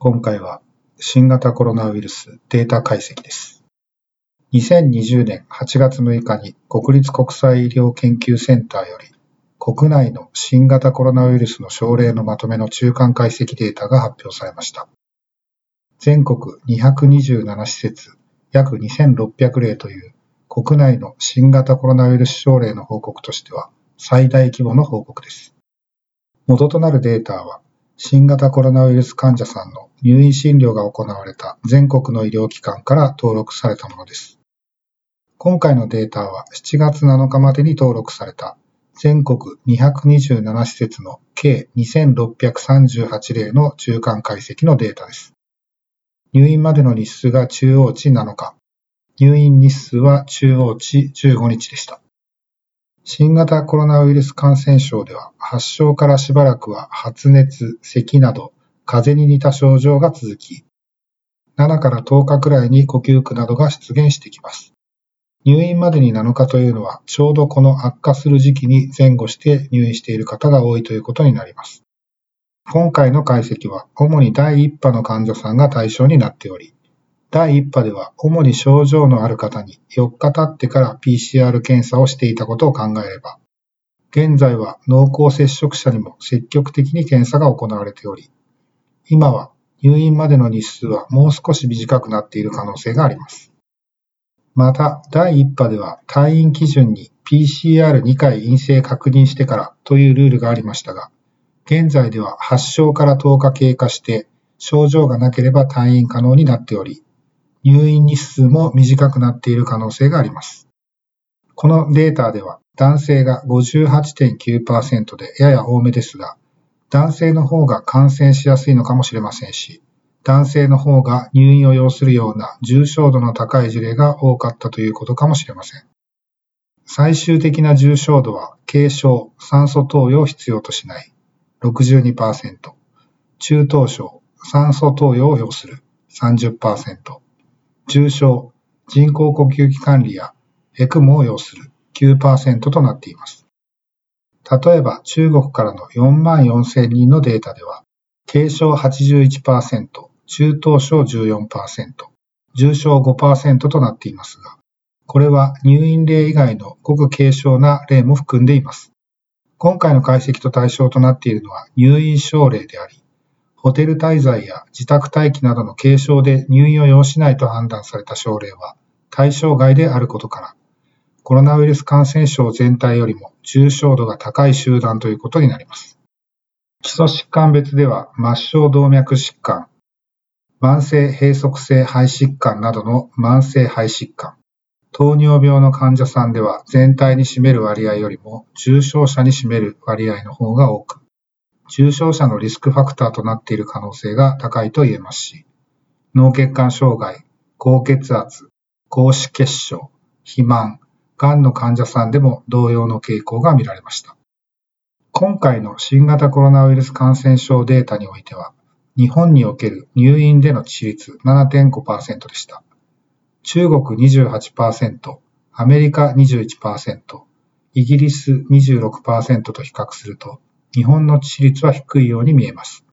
今回は新型コロナウイルスデータ解析です。2020年8月6日に国立国際医療研究センターより国内の新型コロナウイルスの症例のまとめの中間解析データが発表されました。全国227施設約2600例という国内の新型コロナウイルス症例の報告としては最大規模の報告です。元となるデータは新型コロナウイルス患者さんの入院診療が行われた全国の医療機関から登録されたものです。今回のデータは7月7日までに登録された全国227施設の計2638例の中間解析のデータです。入院までの日数が中央値7日、入院日数は中央値15日でした。新型コロナウイルス感染症では発症からしばらくは発熱、咳など風邪に似た症状が続き、7から10日くらいに呼吸苦などが出現してきます。入院までに7日というのはちょうどこの悪化する時期に前後して入院している方が多いということになります。今回の解析は主に第1波の患者さんが対象になっており、第1波では主に症状のある方に4日経ってから PCR 検査をしていたことを考えれば、現在は濃厚接触者にも積極的に検査が行われており、今は入院までの日数はもう少し短くなっている可能性があります。また、第1波では退院基準に PCR2 回陰性確認してからというルールがありましたが、現在では発症から10日経過して症状がなければ退院可能になっており、入院日数も短くなっている可能性があります。このデータでは男性が58.9%でやや多めですが、男性の方が感染しやすいのかもしれませんし、男性の方が入院を要するような重症度の高い事例が多かったということかもしれません。最終的な重症度は軽症、酸素投与を必要としない62%、中等症、酸素投与を要する30%、重症、人工呼吸器管理やエクモを要する9%となっています。例えば中国からの4万4000人のデータでは、軽症81%、中等症14%、重症5%となっていますが、これは入院例以外のごく軽症な例も含んでいます。今回の解析と対象となっているのは入院症例であり、ホテル滞在や自宅待機などの軽症で入院を要しないと判断された症例は対象外であることから、コロナウイルス感染症全体よりも重症度が高い集団ということになります。基礎疾患別では末梢動脈疾患、慢性閉塞性肺疾患などの慢性肺疾患、糖尿病の患者さんでは全体に占める割合よりも重症者に占める割合の方が多く、重症者のリスクファクターとなっている可能性が高いと言えますし、脳血管障害、高血圧、高脂血症、肥満、がんの患者さんでも同様の傾向が見られました。今回の新型コロナウイルス感染症データにおいては、日本における入院での致死率7.5%でした。中国28%、アメリカ21%、イギリス26%と比較すると、日本の致死率は低いように見えます。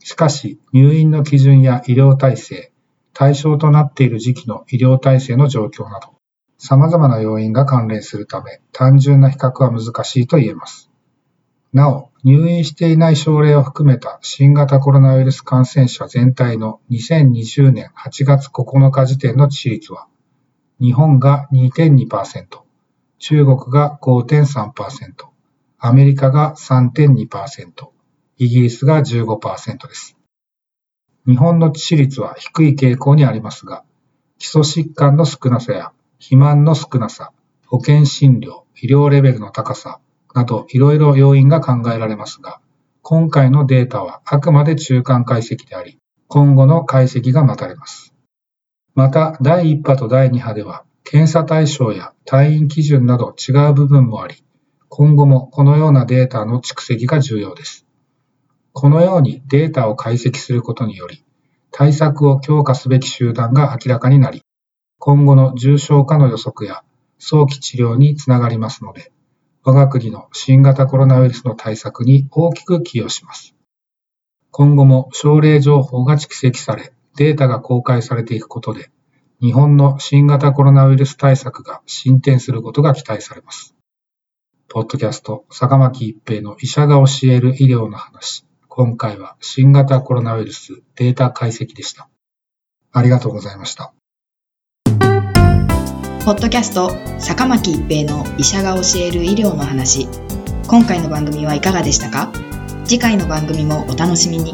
しかし、入院の基準や医療体制、対象となっている時期の医療体制の状況など、様々な要因が関連するため、単純な比較は難しいと言えます。なお、入院していない症例を含めた新型コロナウイルス感染者全体の2020年8月9日時点の致死率は、日本が2.2%、中国が5.3%、アメリカが3.2%、イギリスが15%です。日本の致死率は低い傾向にありますが、基礎疾患の少なさや肥満の少なさ、保険診療、医療レベルの高さなどいろいろ要因が考えられますが、今回のデータはあくまで中間解析であり、今後の解析が待たれます。また、第1波と第2波では、検査対象や退院基準など違う部分もあり、今後もこのようなデータの蓄積が重要です。このようにデータを解析することにより、対策を強化すべき集団が明らかになり、今後の重症化の予測や早期治療につながりますので、我が国の新型コロナウイルスの対策に大きく寄与します。今後も症例情報が蓄積され、データが公開されていくことで、日本の新型コロナウイルス対策が進展することが期待されます。ポッドキャスト、坂巻一平の医者が教える医療の話。今回は新型コロナウイルスデータ解析でした。ありがとうございました。ポッドキャスト、坂巻一平の医者が教える医療の話。今回の番組はいかがでしたか？次回の番組もお楽しみに。